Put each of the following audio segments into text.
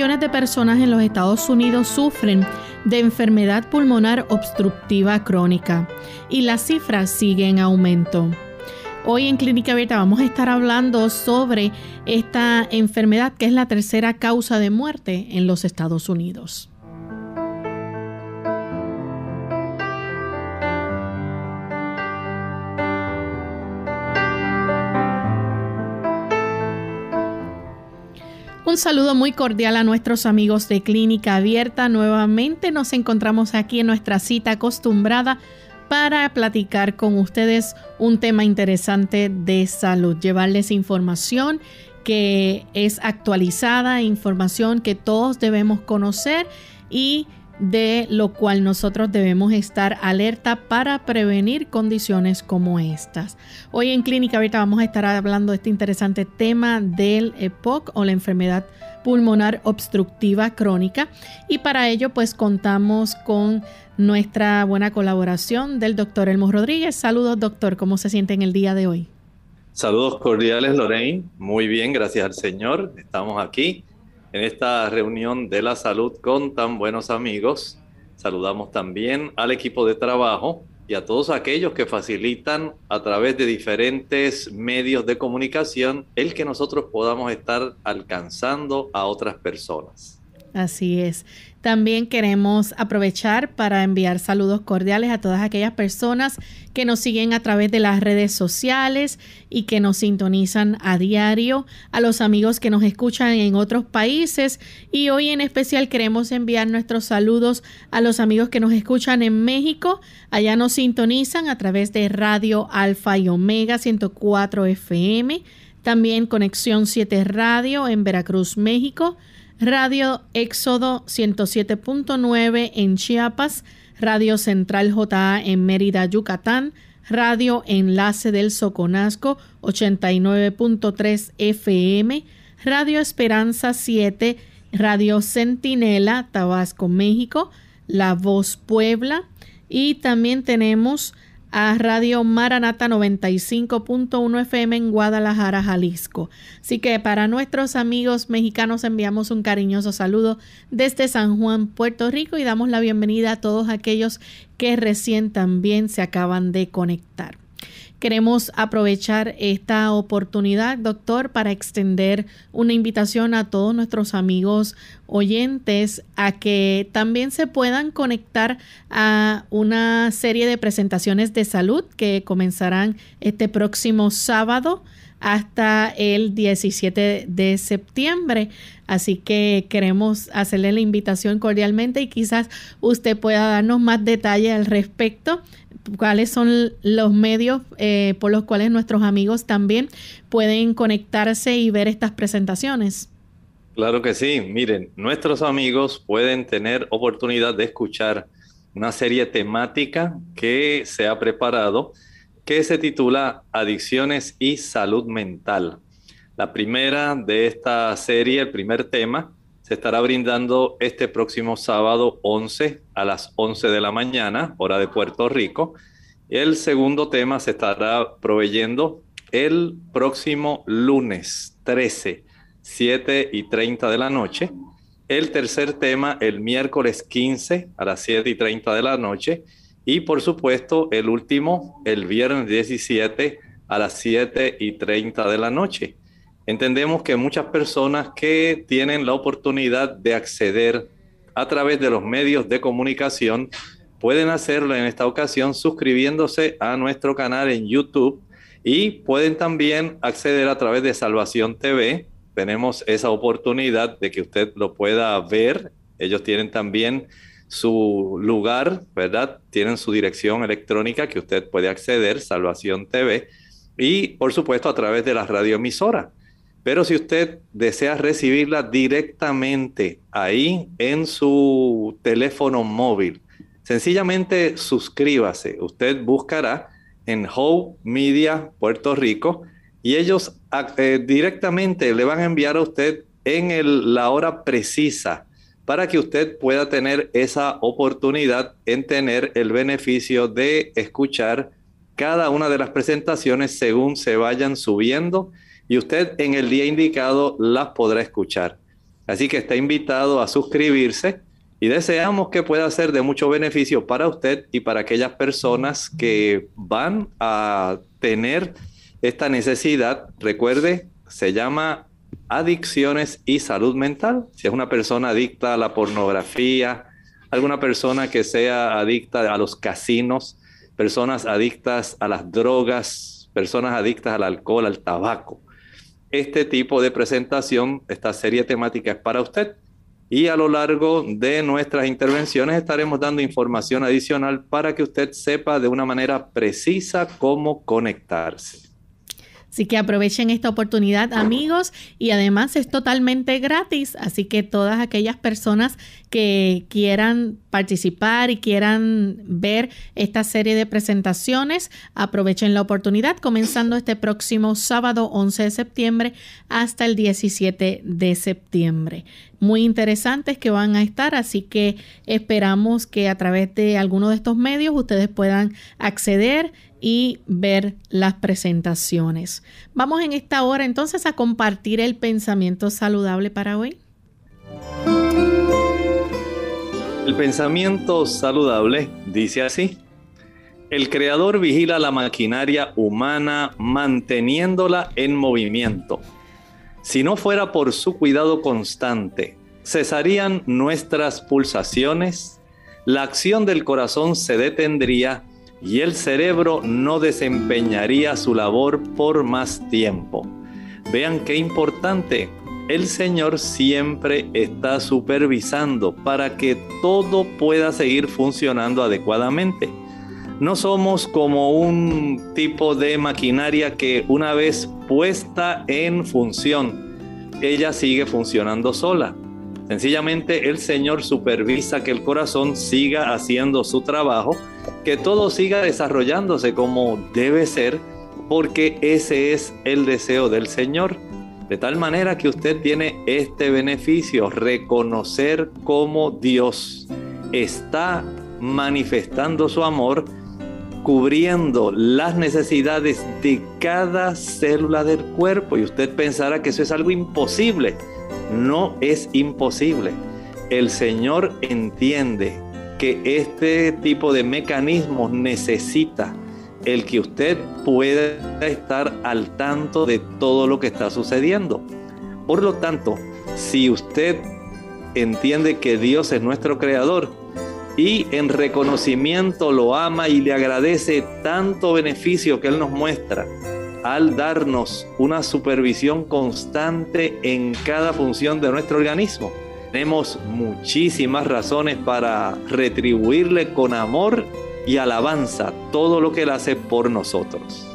Millones de personas en los Estados Unidos sufren de enfermedad pulmonar obstructiva crónica y las cifras siguen en aumento. Hoy en Clínica Abierta vamos a estar hablando sobre esta enfermedad que es la tercera causa de muerte en los Estados Unidos. Un saludo muy cordial a nuestros amigos de Clínica Abierta. Nuevamente nos encontramos aquí en nuestra cita acostumbrada para platicar con ustedes un tema interesante de salud, llevarles información que es actualizada, información que todos debemos conocer y de lo cual nosotros debemos estar alerta para prevenir condiciones como estas. Hoy en Clínica Abierta vamos a estar hablando de este interesante tema del EPOC o la enfermedad pulmonar obstructiva crónica y para ello pues contamos con nuestra buena colaboración del doctor Elmo Rodríguez. Saludos doctor, ¿cómo se siente en el día de hoy? Saludos cordiales Lorraine, muy bien, gracias al Señor, estamos aquí en esta reunión de la salud con tan buenos amigos. Saludamos también al equipo de trabajo y a todos aquellos que facilitan a través de diferentes medios de comunicación el que nosotros podamos estar alcanzando a otras personas. Así es. También queremos aprovechar para enviar saludos cordiales a todas aquellas personas que nos siguen a través de las redes sociales y que nos sintonizan a diario, a los amigos que nos escuchan en otros países y hoy en especial queremos enviar nuestros saludos a los amigos que nos escuchan en México. Allá nos sintonizan a través de Radio Alfa y Omega 104 FM, también Conexión 7 Radio en Veracruz, México. Radio Éxodo 107.9 en Chiapas, Radio Central JA en Mérida, Yucatán, Radio Enlace del Soconasco 89.3 FM, Radio Esperanza 7, Radio Centinela, Tabasco, México, La Voz Puebla y también tenemos a Radio Maranata 95.1 FM en Guadalajara, Jalisco. Así que para nuestros amigos mexicanos enviamos un cariñoso saludo desde San Juan, Puerto Rico y damos la bienvenida a todos aquellos que recién también se acaban de conectar. Queremos aprovechar esta oportunidad, doctor, para extender una invitación a todos nuestros amigos oyentes a que también se puedan conectar a una serie de presentaciones de salud que comenzarán este próximo sábado hasta el 17 de septiembre. Así que queremos hacerle la invitación cordialmente y quizás usted pueda darnos más detalles al respecto cuáles son los medios eh, por los cuales nuestros amigos también pueden conectarse y ver estas presentaciones. Claro que sí, miren, nuestros amigos pueden tener oportunidad de escuchar una serie temática que se ha preparado que se titula Adicciones y Salud Mental. La primera de esta serie, el primer tema, se estará brindando este próximo sábado 11 a las 11 de la mañana, hora de Puerto Rico. El segundo tema se estará proveyendo el próximo lunes 13, 7 y 30 de la noche. El tercer tema el miércoles 15 a las 7 y 30 de la noche. Y por supuesto el último el viernes 17 a las 7 y 30 de la noche. Entendemos que muchas personas que tienen la oportunidad de acceder a través de los medios de comunicación pueden hacerlo en esta ocasión suscribiéndose a nuestro canal en YouTube Y pueden también acceder a través de Salvación TV. Tenemos esa oportunidad de que usted lo pueda ver. Ellos tienen también su lugar, ¿verdad? Tienen su dirección electrónica que usted puede acceder, Salvación TV. Y por supuesto a través de la radioemisora. Pero si usted desea recibirla directamente ahí en su teléfono móvil, sencillamente suscríbase. Usted buscará en Hope Media Puerto Rico y ellos eh, directamente le van a enviar a usted en la hora precisa para que usted pueda tener esa oportunidad en tener el beneficio de escuchar cada una de las presentaciones según se vayan subiendo y usted en el día indicado las podrá escuchar. Así que está invitado a suscribirse y deseamos que pueda ser de mucho beneficio para usted y para aquellas personas que van a tener esta necesidad. Recuerde, se llama adicciones y salud mental. Si es una persona adicta a la pornografía, alguna persona que sea adicta a los casinos, personas adictas a las drogas, personas adictas al alcohol, al tabaco este tipo de presentación, esta serie temática es para usted. Y a lo largo de nuestras intervenciones estaremos dando información adicional para que usted sepa de una manera precisa cómo conectarse. Así que aprovechen esta oportunidad amigos y además es totalmente gratis, así que todas aquellas personas que quieran participar y quieran ver esta serie de presentaciones, aprovechen la oportunidad comenzando este próximo sábado 11 de septiembre hasta el 17 de septiembre. Muy interesantes que van a estar, así que esperamos que a través de alguno de estos medios ustedes puedan acceder y ver las presentaciones. Vamos en esta hora entonces a compartir el pensamiento saludable para hoy. El pensamiento saludable dice así. El creador vigila la maquinaria humana manteniéndola en movimiento. Si no fuera por su cuidado constante, cesarían nuestras pulsaciones, la acción del corazón se detendría y el cerebro no desempeñaría su labor por más tiempo. Vean qué importante. El Señor siempre está supervisando para que todo pueda seguir funcionando adecuadamente. No somos como un tipo de maquinaria que una vez puesta en función, ella sigue funcionando sola. Sencillamente el Señor supervisa que el corazón siga haciendo su trabajo que todo siga desarrollándose como debe ser, porque ese es el deseo del Señor. De tal manera que usted tiene este beneficio, reconocer cómo Dios está manifestando su amor, cubriendo las necesidades de cada célula del cuerpo. Y usted pensará que eso es algo imposible. No es imposible. El Señor entiende que este tipo de mecanismos necesita el que usted pueda estar al tanto de todo lo que está sucediendo. Por lo tanto, si usted entiende que Dios es nuestro creador y en reconocimiento lo ama y le agradece tanto beneficio que Él nos muestra al darnos una supervisión constante en cada función de nuestro organismo, tenemos muchísimas razones para retribuirle con amor y alabanza todo lo que él hace por nosotros.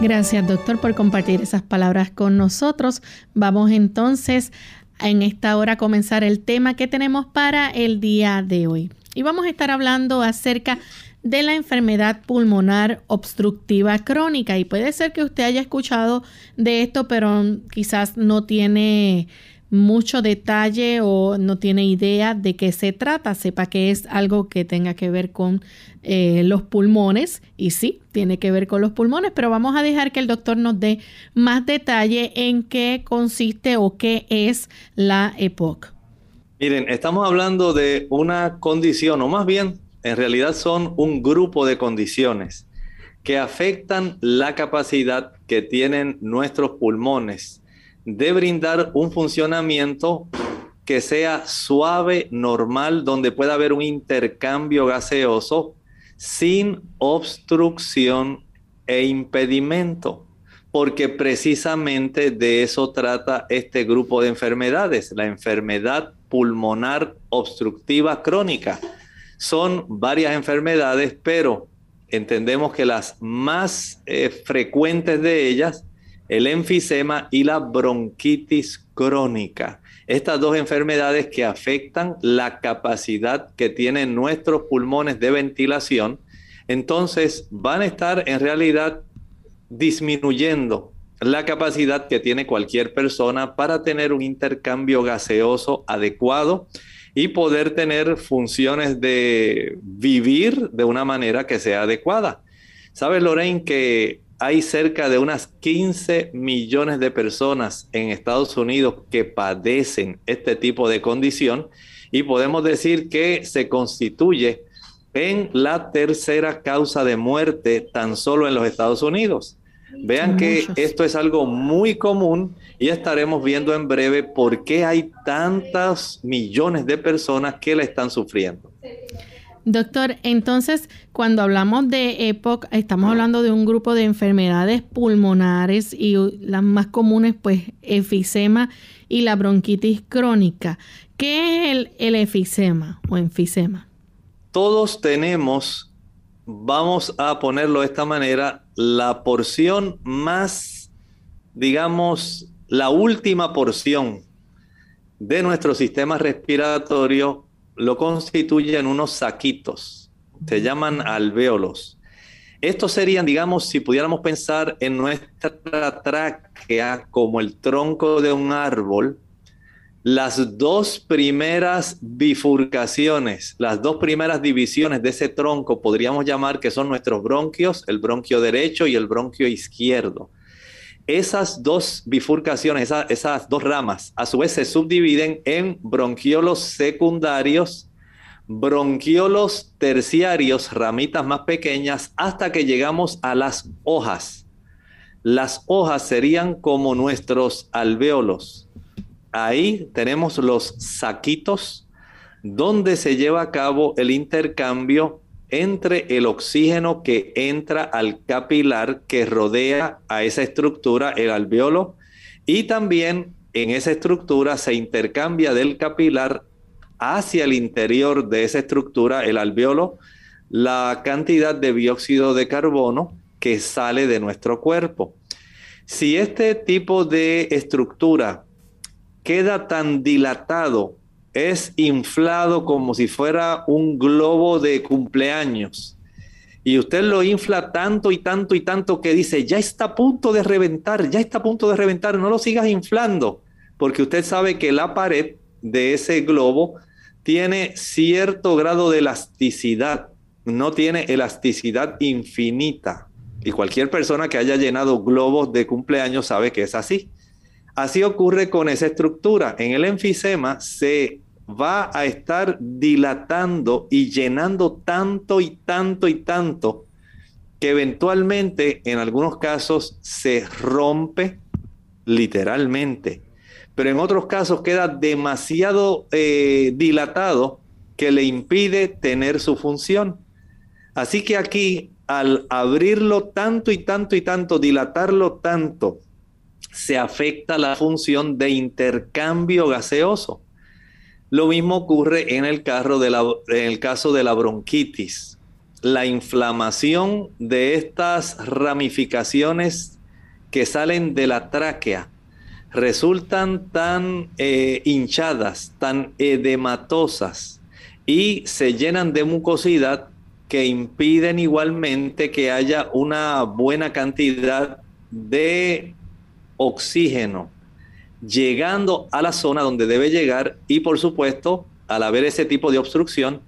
Gracias, doctor, por compartir esas palabras con nosotros. Vamos entonces en esta hora a comenzar el tema que tenemos para el día de hoy. Y vamos a estar hablando acerca la enfermedad pulmonar obstructiva crónica. Y puede ser que usted haya escuchado de esto, pero quizás no tiene mucho detalle o no tiene idea de qué se trata, sepa que es algo que tenga que ver con eh, los pulmones y sí, tiene que ver con los pulmones, pero vamos a dejar que el doctor nos dé más detalle en qué consiste o qué es la EPOC. Miren, estamos hablando de una condición, o más bien, en realidad son un grupo de condiciones que afectan la capacidad que tienen nuestros pulmones de brindar un funcionamiento que sea suave, normal, donde pueda haber un intercambio gaseoso sin obstrucción e impedimento, porque precisamente de eso trata este grupo de enfermedades, la enfermedad pulmonar obstructiva crónica. Son varias enfermedades, pero entendemos que las más eh, frecuentes de ellas, el enfisema y la bronquitis crónica. Estas dos enfermedades que afectan la capacidad que tienen nuestros pulmones de ventilación, entonces van a estar en realidad disminuyendo la capacidad que tiene cualquier persona para tener un intercambio gaseoso adecuado y poder tener funciones de vivir de una manera que sea adecuada. ¿Sabes, Lorraine, que hay cerca de unas 15 millones de personas en Estados Unidos que padecen este tipo de condición y podemos decir que se constituye en la tercera causa de muerte tan solo en los Estados Unidos. Vean que esto es algo muy común y estaremos viendo en breve por qué hay tantas millones de personas que la están sufriendo. Doctor, entonces cuando hablamos de EPOC, estamos hablando de un grupo de enfermedades pulmonares y las más comunes, pues, efisema y la bronquitis crónica. ¿Qué es el, el efisema o enfisema? Todos tenemos, vamos a ponerlo de esta manera, la porción más, digamos, la última porción de nuestro sistema respiratorio lo constituyen unos saquitos, se llaman alvéolos. Estos serían, digamos, si pudiéramos pensar en nuestra tráquea como el tronco de un árbol, las dos primeras bifurcaciones, las dos primeras divisiones de ese tronco podríamos llamar que son nuestros bronquios, el bronquio derecho y el bronquio izquierdo. Esas dos bifurcaciones, esas dos ramas, a su vez se subdividen en bronquiolos secundarios, bronquiolos terciarios, ramitas más pequeñas, hasta que llegamos a las hojas. Las hojas serían como nuestros alvéolos. Ahí tenemos los saquitos donde se lleva a cabo el intercambio entre el oxígeno que entra al capilar que rodea a esa estructura, el alveolo, y también en esa estructura se intercambia del capilar hacia el interior de esa estructura, el alveolo, la cantidad de dióxido de carbono que sale de nuestro cuerpo. Si este tipo de estructura queda tan dilatado es inflado como si fuera un globo de cumpleaños. Y usted lo infla tanto y tanto y tanto que dice, ya está a punto de reventar, ya está a punto de reventar, no lo sigas inflando, porque usted sabe que la pared de ese globo tiene cierto grado de elasticidad, no tiene elasticidad infinita. Y cualquier persona que haya llenado globos de cumpleaños sabe que es así. Así ocurre con esa estructura. En el enfisema se va a estar dilatando y llenando tanto y tanto y tanto que eventualmente en algunos casos se rompe literalmente, pero en otros casos queda demasiado eh, dilatado que le impide tener su función. Así que aquí, al abrirlo tanto y tanto y tanto, dilatarlo tanto, se afecta la función de intercambio gaseoso. Lo mismo ocurre en el, en el caso de la bronquitis. La inflamación de estas ramificaciones que salen de la tráquea resultan tan eh, hinchadas, tan edematosas y se llenan de mucosidad que impiden igualmente que haya una buena cantidad de oxígeno llegando a la zona donde debe llegar y por supuesto, al haber ese tipo de obstrucción,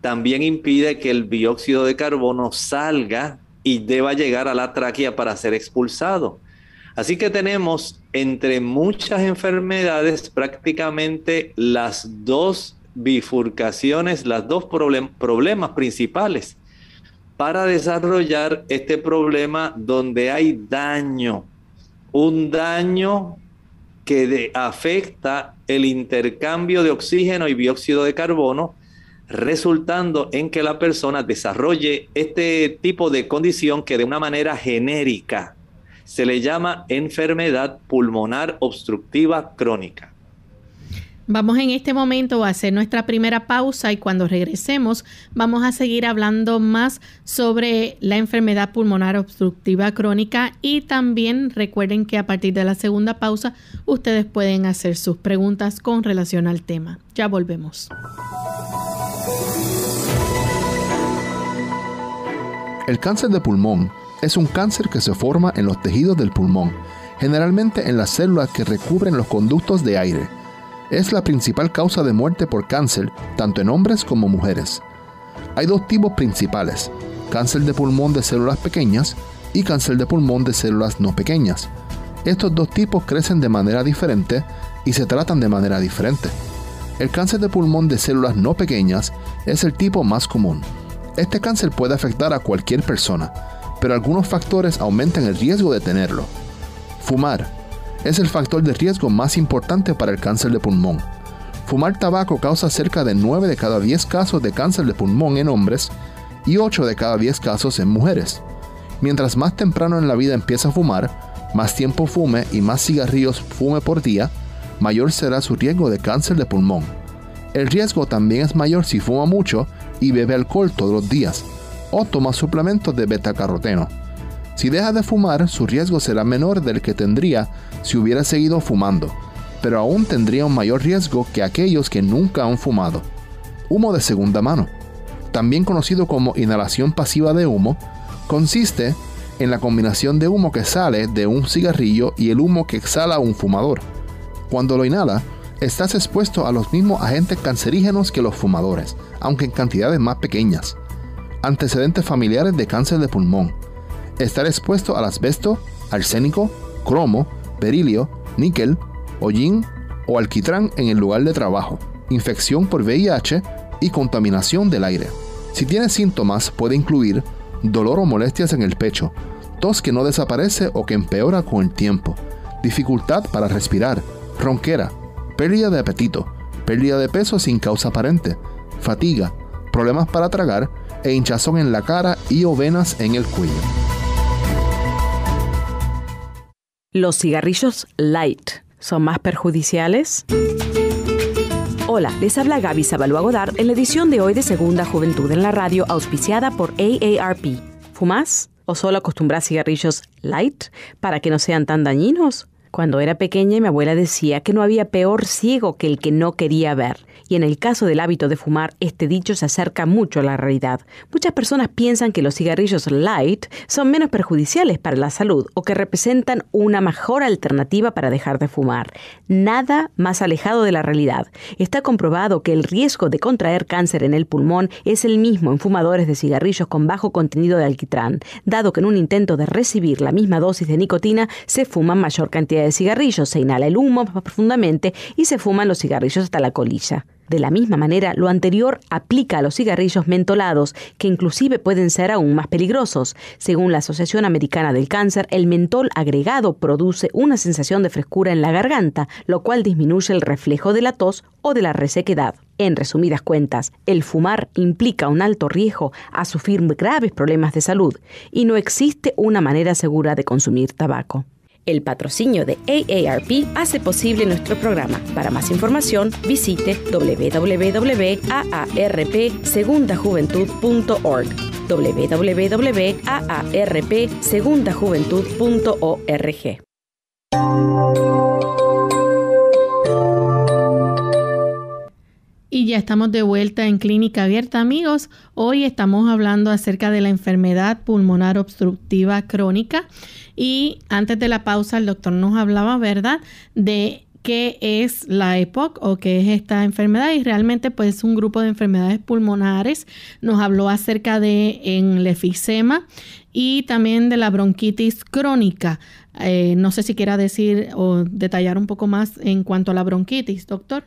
también impide que el dióxido de carbono salga y deba llegar a la tráquea para ser expulsado. Así que tenemos entre muchas enfermedades prácticamente las dos bifurcaciones, las dos problemas principales para desarrollar este problema donde hay daño un daño que afecta el intercambio de oxígeno y dióxido de carbono resultando en que la persona desarrolle este tipo de condición que de una manera genérica se le llama enfermedad pulmonar obstructiva crónica. Vamos en este momento a hacer nuestra primera pausa y cuando regresemos vamos a seguir hablando más sobre la enfermedad pulmonar obstructiva crónica y también recuerden que a partir de la segunda pausa ustedes pueden hacer sus preguntas con relación al tema. Ya volvemos. El cáncer de pulmón es un cáncer que se forma en los tejidos del pulmón, generalmente en las células que recubren los conductos de aire es la principal causa de muerte por cáncer, tanto en hombres como mujeres. Hay dos tipos principales, cáncer de pulmón de células pequeñas y cáncer de pulmón de células no pequeñas. Estos dos tipos crecen de manera diferente y se tratan de manera diferente. El cáncer de pulmón de células no pequeñas es el tipo más común. Este cáncer puede afectar a cualquier persona, pero algunos factores aumentan el riesgo de tenerlo. Fumar, es el factor de riesgo más importante para el cáncer de pulmón. Fumar tabaco causa cerca de 9 de cada 10 casos de cáncer de pulmón en hombres y 8 de cada 10 casos en mujeres. Mientras más temprano en la vida empieza a fumar, más tiempo fume y más cigarrillos fume por día, mayor será su riesgo de cáncer de pulmón. El riesgo también es mayor si fuma mucho y bebe alcohol todos los días o toma suplementos de betacaroteno. Si deja de fumar, su riesgo será menor del que tendría si hubiera seguido fumando, pero aún tendría un mayor riesgo que aquellos que nunca han fumado. Humo de segunda mano, también conocido como inhalación pasiva de humo, consiste en la combinación de humo que sale de un cigarrillo y el humo que exhala un fumador. Cuando lo inhala, estás expuesto a los mismos agentes cancerígenos que los fumadores, aunque en cantidades más pequeñas. Antecedentes familiares de cáncer de pulmón, estar expuesto al asbesto, arsénico, cromo, berilio, níquel, hollín o alquitrán en el lugar de trabajo, infección por VIH y contaminación del aire. Si tiene síntomas puede incluir dolor o molestias en el pecho, tos que no desaparece o que empeora con el tiempo, dificultad para respirar, ronquera, pérdida de apetito, pérdida de peso sin causa aparente, fatiga, problemas para tragar e hinchazón en la cara y o venas en el cuello. ¿Los cigarrillos light son más perjudiciales? Hola, les habla Gaby Zabalúa Godard en la edición de hoy de Segunda Juventud en la Radio, auspiciada por AARP. ¿Fumás? ¿O solo acostumbras cigarrillos light para que no sean tan dañinos? Cuando era pequeña mi abuela decía que no había peor ciego que el que no quería ver y en el caso del hábito de fumar, este dicho se acerca mucho a la realidad. Muchas personas piensan que los cigarrillos light son menos perjudiciales para la salud o que representan una mejor alternativa para dejar de fumar. Nada más alejado de la realidad. Está comprobado que el riesgo de contraer cáncer en el pulmón es el mismo en fumadores de cigarrillos con bajo contenido de alquitrán, dado que en un intento de recibir la misma dosis de nicotina se fuma mayor cantidad de cigarrillos, se inhala el humo más profundamente y se fuman los cigarrillos hasta la colilla. De la misma manera, lo anterior aplica a los cigarrillos mentolados, que inclusive pueden ser aún más peligrosos. Según la Asociación Americana del Cáncer, el mentol agregado produce una sensación de frescura en la garganta, lo cual disminuye el reflejo de la tos o de la resequedad. En resumidas cuentas, el fumar implica un alto riesgo a sufrir graves problemas de salud y no existe una manera segura de consumir tabaco. El patrocinio de AARP hace posible nuestro programa. Para más información, visite www.aarpsegundajuventud.org www.aarpsegundajuventud.org Y ya estamos de vuelta en Clínica Abierta, amigos. Hoy estamos hablando acerca de la enfermedad pulmonar obstructiva crónica y antes de la pausa, el doctor nos hablaba, ¿verdad?, de qué es la EPOC o qué es esta enfermedad y realmente pues un grupo de enfermedades pulmonares. Nos habló acerca de el efisema y también de la bronquitis crónica. Eh, no sé si quiera decir o detallar un poco más en cuanto a la bronquitis, doctor.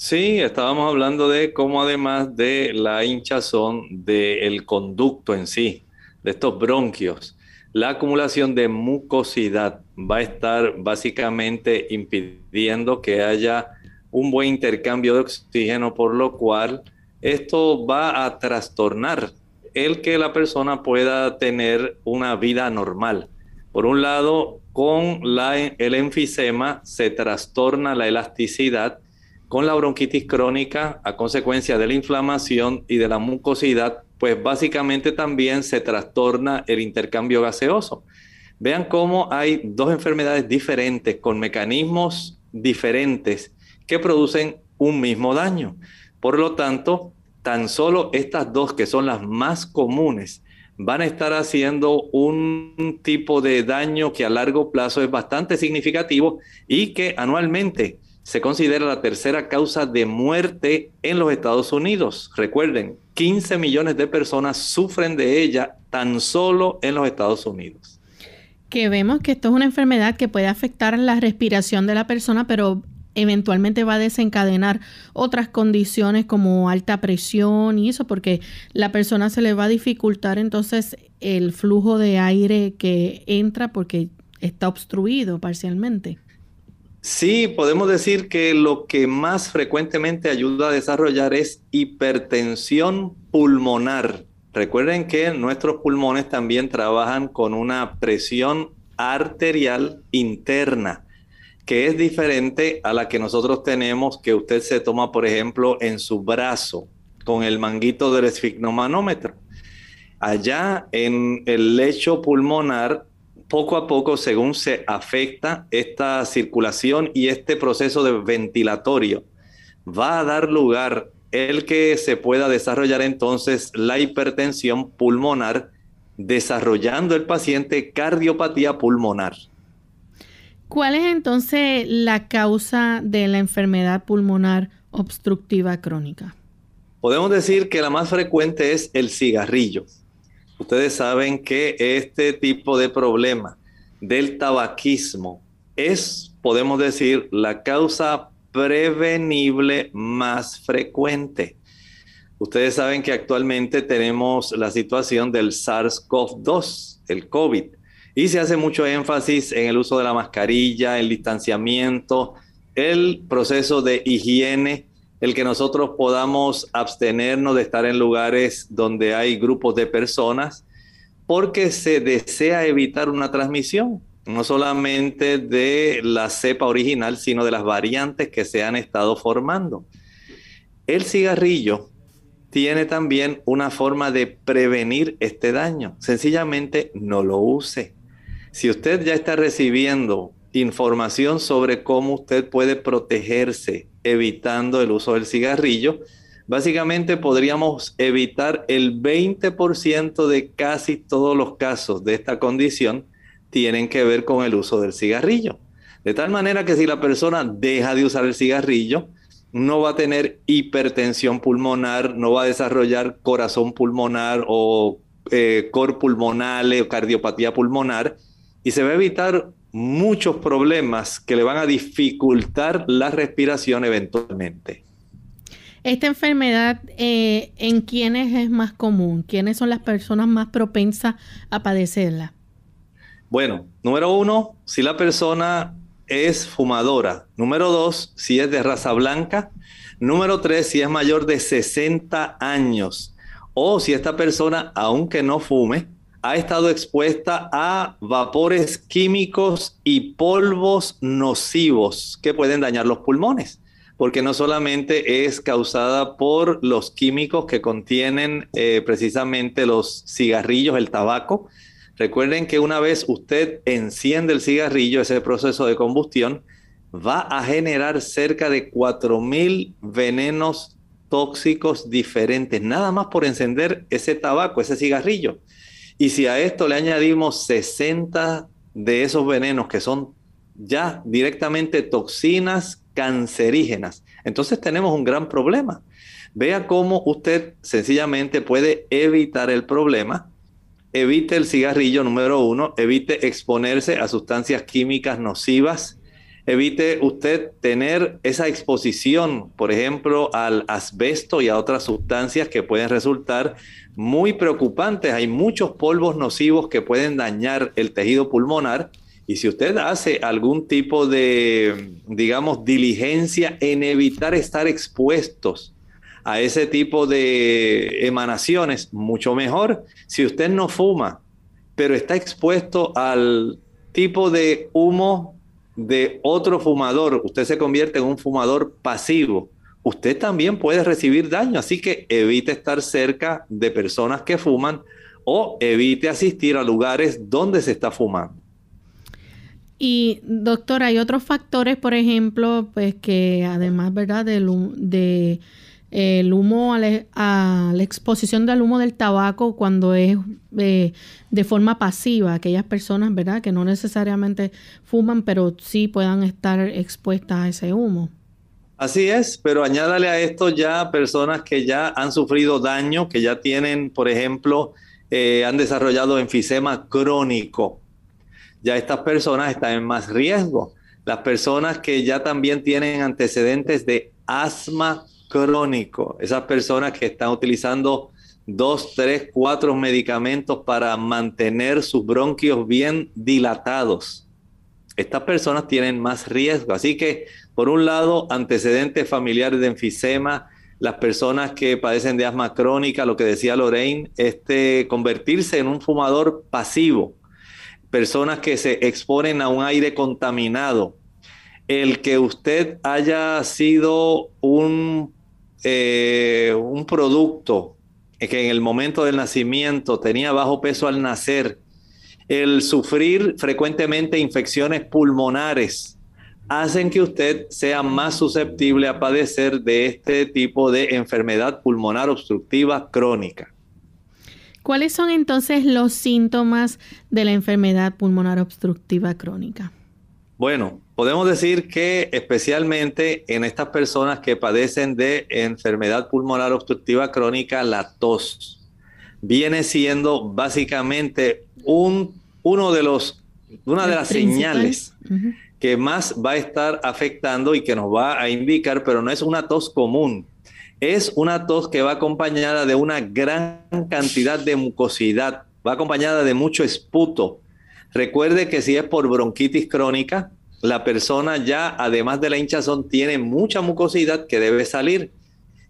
Sí, estábamos hablando de cómo además de la hinchazón del conducto en sí, de estos bronquios, la acumulación de mucosidad va a estar básicamente impidiendo que haya un buen intercambio de oxígeno, por lo cual esto va a trastornar el que la persona pueda tener una vida normal. Por un lado, con el enfisema se trastorna la elasticidad, con la bronquitis crónica a consecuencia de la inflamación y de la mucosidad, pues básicamente también se trastorna el intercambio gaseoso. Vean cómo hay dos enfermedades diferentes con mecanismos diferentes que producen un mismo daño. Por lo tanto, tan solo estas dos que son las más comunes van a estar haciendo un tipo de daño que a largo plazo es bastante significativo y que anualmente se considera la tercera causa de muerte en los Estados Unidos. Recuerden, 15 millones de personas sufren de ella tan solo en los Estados Unidos. Que vemos que esto es una enfermedad que puede afectar la respiración de la persona, pero eventualmente va a desencadenar otras condiciones como alta presión y eso, porque la persona se le va a dificultar entonces el flujo de aire que entra porque está obstruido parcialmente. Sí, podemos decir que lo que más frecuentemente ayuda a desarrollar es hipertensión pulmonar. Recuerden que nuestros pulmones también trabajan con una presión arterial interna que es diferente a la que nosotros tenemos que usted se toma, por ejemplo, en su brazo con el manguito del esfigmomanómetro. Allá en el lecho pulmonar, poco a poco, según se afecta esta circulación y este proceso de ventilatorio, va a dar lugar el que se pueda desarrollar entonces la hipertensión pulmonar, desarrollando el paciente cardiopatía pulmonar. ¿Cuál es entonces la causa de la enfermedad pulmonar obstructiva crónica? Podemos decir que la más frecuente es el cigarrillo. Ustedes saben que este tipo de problema del tabaquismo es, podemos decir, la causa prevenible más frecuente. Ustedes saben que actualmente tenemos la situación del SARS-CoV-2, el COVID y se hace mucho énfasis en el uso de la mascarilla, el distanciamiento, el proceso de higiene, el que nosotros podamos abstenernos de estar en lugares donde hay grupos de personas, porque se desea evitar una transmisión, no solamente de la cepa original, sino de las variantes que se han estado formando. El cigarrillo tiene también una forma de prevenir este daño. Sencillamente no lo use. Si usted ya está recibiendo información sobre cómo usted puede protegerse evitando el uso del cigarrillo, básicamente podríamos evitar el 20% de casi todos los casos de esta condición tienen que ver con el uso del cigarrillo. De tal manera que si la persona deja de usar el cigarrillo, no va a tener hipertensión pulmonar, no va a desarrollar corazón pulmonar o eh, cor pulmonale o cardiopatía pulmonar, y se va a evitar muchos problemas que le van a dificultar la respiración eventualmente. Esta enfermedad, eh, ¿en quiénes es más común? ¿Quiénes son las personas más propensas a padecerla? Bueno, número uno, si la persona es fumadora. Número dos, si es de raza blanca. Número tres, si es mayor de 60 años. O si esta persona, aunque no fume, ha estado expuesta a vapores químicos y polvos nocivos que pueden dañar los pulmones, porque no solamente es causada por los químicos que contienen eh, precisamente los cigarrillos, el tabaco. Recuerden que una vez usted enciende el cigarrillo, ese proceso de combustión va a generar cerca de 4.000 venenos tóxicos diferentes, nada más por encender ese tabaco, ese cigarrillo. Y si a esto le añadimos 60 de esos venenos que son ya directamente toxinas cancerígenas, entonces tenemos un gran problema. Vea cómo usted sencillamente puede evitar el problema. Evite el cigarrillo número uno, evite exponerse a sustancias químicas nocivas, evite usted tener esa exposición, por ejemplo, al asbesto y a otras sustancias que pueden resultar muy preocupantes. Hay muchos polvos nocivos que pueden dañar el tejido pulmonar. Y si usted hace algún tipo de, digamos, diligencia en evitar estar expuestos a ese tipo de emanaciones, mucho mejor. Si usted no fuma, pero está expuesto al tipo de humo de otro fumador, usted se convierte en un fumador pasivo, usted también puede recibir daño. Así que evite estar cerca de personas que fuman o evite asistir a lugares donde se está fumando. Y doctor, hay otros factores, por ejemplo, pues que además, ¿verdad? De, de el humo, a la, exposición del humo del tabaco cuando es eh, de forma pasiva, aquellas personas, ¿verdad? Que no necesariamente fuman, pero sí puedan estar expuestas a ese humo. Así es, pero añádale a esto ya personas que ya han sufrido daño, que ya tienen, por ejemplo, eh, han desarrollado enfisema crónico. Ya estas personas están en más riesgo. Las personas que ya también tienen antecedentes de asma crónico, esas personas que están utilizando dos, tres, cuatro medicamentos para mantener sus bronquios bien dilatados. Estas personas tienen más riesgo. Así que, por un lado, antecedentes familiares de enfisema, las personas que padecen de asma crónica, lo que decía Lorraine, este, convertirse en un fumador pasivo, personas que se exponen a un aire contaminado, el que usted haya sido un eh, un producto que en el momento del nacimiento tenía bajo peso al nacer, el sufrir frecuentemente infecciones pulmonares, hacen que usted sea más susceptible a padecer de este tipo de enfermedad pulmonar obstructiva crónica. ¿Cuáles son entonces los síntomas de la enfermedad pulmonar obstructiva crónica? Bueno, podemos decir que especialmente en estas personas que padecen de enfermedad pulmonar obstructiva crónica, la tos viene siendo básicamente un, uno de los, una de las señales que más va a estar afectando y que nos va a indicar, pero no es una tos común, es una tos que va acompañada de una gran cantidad de mucosidad, va acompañada de mucho esputo, Recuerde que si es por bronquitis crónica, la persona ya, además de la hinchazón, tiene mucha mucosidad que debe salir.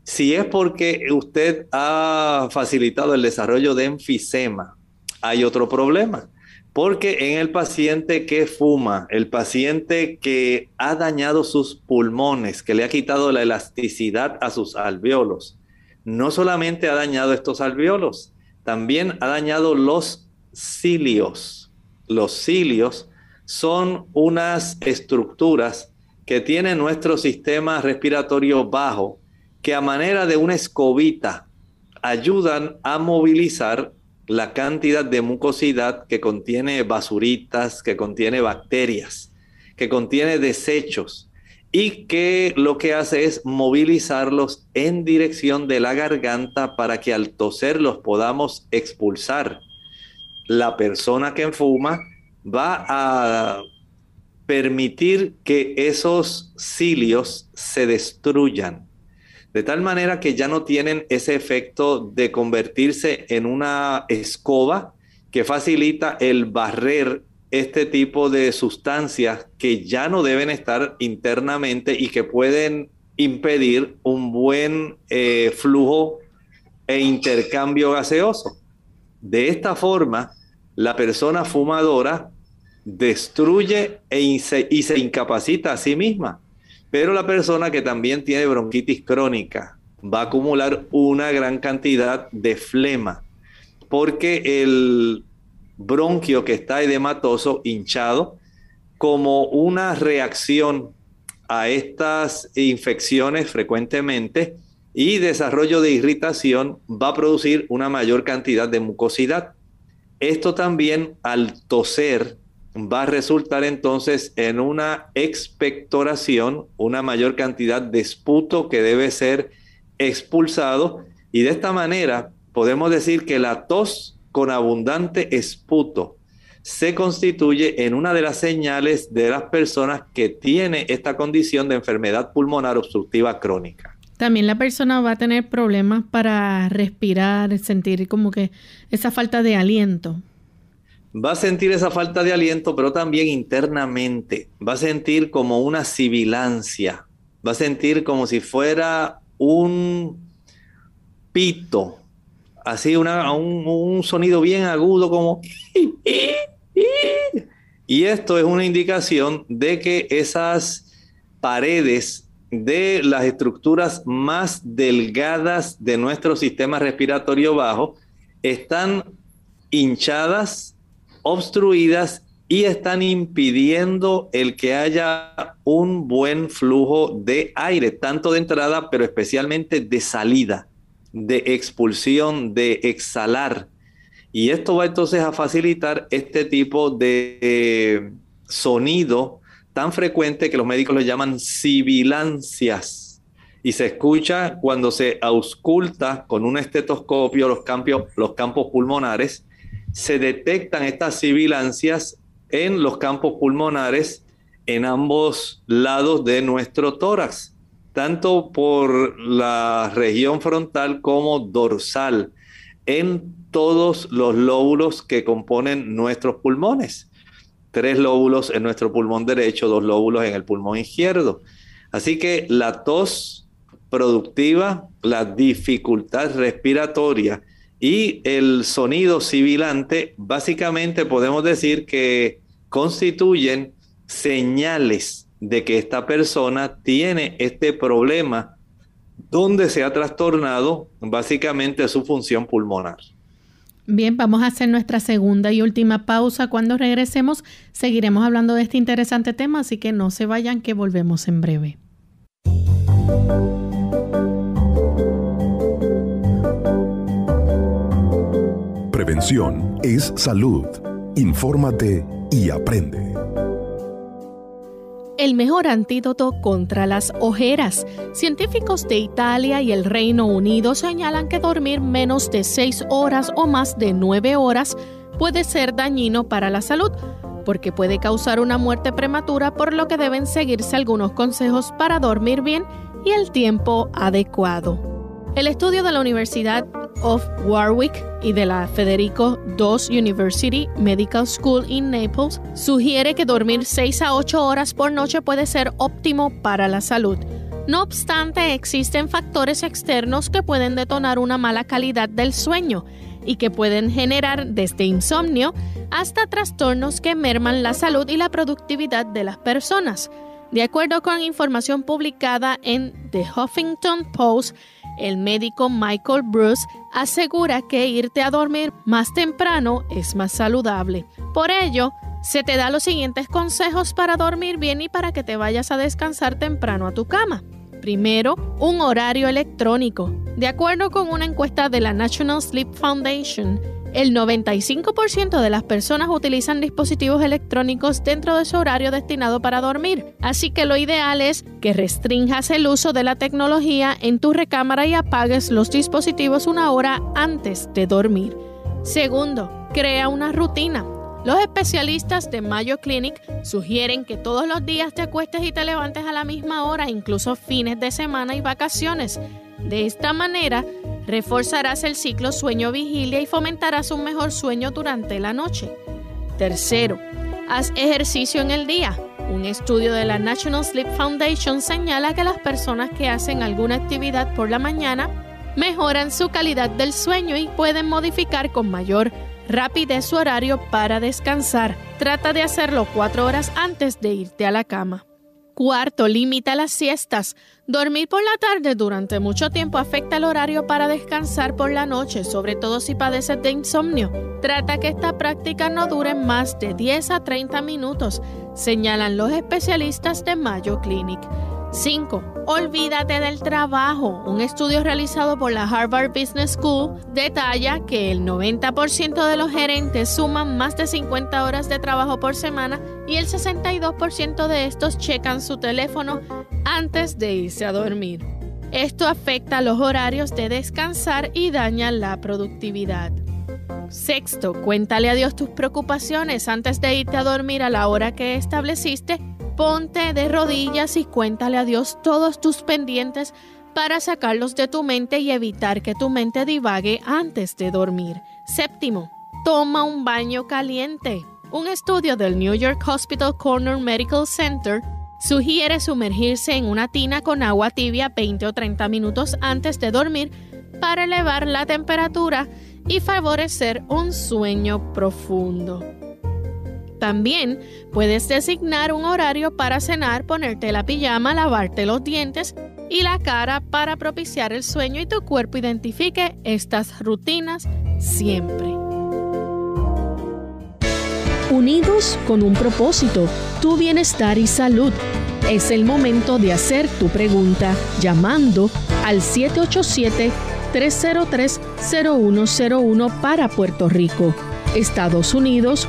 Si es porque usted ha facilitado el desarrollo de enfisema, hay otro problema. Porque en el paciente que fuma, el paciente que ha dañado sus pulmones, que le ha quitado la elasticidad a sus alveolos, no solamente ha dañado estos alveolos, también ha dañado los cilios los cilios son unas estructuras que tiene nuestro sistema respiratorio bajo, que a manera de una escobita ayudan a movilizar la cantidad de mucosidad que contiene basuritas, que contiene bacterias, que contiene desechos y que lo que hace es movilizarlos en dirección de la garganta para que al toser los podamos expulsar. La persona que fuma va a permitir que esos cilios se destruyan, de tal manera que ya no tienen ese efecto de convertirse en una escoba que facilita el barrer este tipo de sustancias que ya no deben estar internamente y que pueden impedir un buen eh, flujo e intercambio gaseoso. De esta forma, la persona fumadora destruye e y se incapacita a sí misma. Pero la persona que también tiene bronquitis crónica va a acumular una gran cantidad de flema, porque el bronquio que está edematoso, hinchado, como una reacción a estas infecciones frecuentemente y desarrollo de irritación, va a producir una mayor cantidad de mucosidad. Esto también al toser va a resultar entonces en una expectoración, una mayor cantidad de esputo que debe ser expulsado y de esta manera podemos decir que la tos con abundante esputo se constituye en una de las señales de las personas que tiene esta condición de enfermedad pulmonar obstructiva crónica. También la persona va a tener problemas para respirar, sentir como que esa falta de aliento. Va a sentir esa falta de aliento, pero también internamente. Va a sentir como una sibilancia. Va a sentir como si fuera un pito, así una, un, sonido bien agudo como... Y esto es una indicación de que esas paredes de las estructuras más delgadas de nuestro sistema respiratorio bajo están hinchadas, obstruidas y están impidiendo el que haya un buen flujo de aire, tanto de entrada, pero especialmente de salida, de expulsión, de exhalar. Y esto va entonces a facilitar este tipo de eh, sonido tan frecuente que los médicos le llaman sibilancias. Y se escucha cuando se ausculta con un estetoscopio los, los campos pulmonares, se detectan estas sibilancias en los campos pulmonares en ambos lados de nuestro tórax, tanto por la región frontal como dorsal, en todos los lóbulos que componen nuestros pulmones. Tres lóbulos en nuestro pulmón derecho, dos lóbulos en el pulmón izquierdo. Así que la tos productiva, la dificultad respiratoria, y el sonido sibilante, básicamente podemos decir que constituyen señales de que esta persona tiene este problema donde se ha trastornado básicamente su función pulmonar. Bien, vamos a hacer nuestra segunda y última pausa. Cuando regresemos seguiremos hablando de este interesante tema, así que no se vayan que volvemos en breve. Es salud. Infórmate y aprende. El mejor antídoto contra las ojeras. Científicos de Italia y el Reino Unido señalan que dormir menos de 6 horas o más de 9 horas puede ser dañino para la salud porque puede causar una muerte prematura, por lo que deben seguirse algunos consejos para dormir bien y el tiempo adecuado. El estudio de la Universidad of Warwick y de la Federico II University Medical School in Naples sugiere que dormir 6 a 8 horas por noche puede ser óptimo para la salud. No obstante, existen factores externos que pueden detonar una mala calidad del sueño y que pueden generar desde insomnio hasta trastornos que merman la salud y la productividad de las personas. De acuerdo con información publicada en The Huffington Post, el médico Michael Bruce asegura que irte a dormir más temprano es más saludable. Por ello, se te da los siguientes consejos para dormir bien y para que te vayas a descansar temprano a tu cama. Primero, un horario electrónico. De acuerdo con una encuesta de la National Sleep Foundation, el 95% de las personas utilizan dispositivos electrónicos dentro de su horario destinado para dormir, así que lo ideal es que restringas el uso de la tecnología en tu recámara y apagues los dispositivos una hora antes de dormir. Segundo, crea una rutina. Los especialistas de Mayo Clinic sugieren que todos los días te acuestes y te levantes a la misma hora, incluso fines de semana y vacaciones. De esta manera, reforzarás el ciclo sueño-vigilia y fomentarás un mejor sueño durante la noche. Tercero, haz ejercicio en el día. Un estudio de la National Sleep Foundation señala que las personas que hacen alguna actividad por la mañana mejoran su calidad del sueño y pueden modificar con mayor rapidez su horario para descansar. Trata de hacerlo cuatro horas antes de irte a la cama. Cuarto, limita las siestas. Dormir por la tarde durante mucho tiempo afecta el horario para descansar por la noche, sobre todo si padeces de insomnio. Trata que esta práctica no dure más de 10 a 30 minutos, señalan los especialistas de Mayo Clinic. 5. Olvídate del trabajo. Un estudio realizado por la Harvard Business School detalla que el 90% de los gerentes suman más de 50 horas de trabajo por semana y el 62% de estos checan su teléfono antes de irse a dormir. Esto afecta los horarios de descansar y daña la productividad. Sexto, cuéntale a Dios tus preocupaciones antes de irte a dormir a la hora que estableciste Ponte de rodillas y cuéntale a Dios todos tus pendientes para sacarlos de tu mente y evitar que tu mente divague antes de dormir. Séptimo, toma un baño caliente. Un estudio del New York Hospital Corner Medical Center sugiere sumergirse en una tina con agua tibia 20 o 30 minutos antes de dormir para elevar la temperatura y favorecer un sueño profundo. También puedes designar un horario para cenar, ponerte la pijama, lavarte los dientes y la cara para propiciar el sueño y tu cuerpo identifique estas rutinas siempre. Unidos con un propósito, tu bienestar y salud. Es el momento de hacer tu pregunta llamando al 787-303-0101 para Puerto Rico, Estados Unidos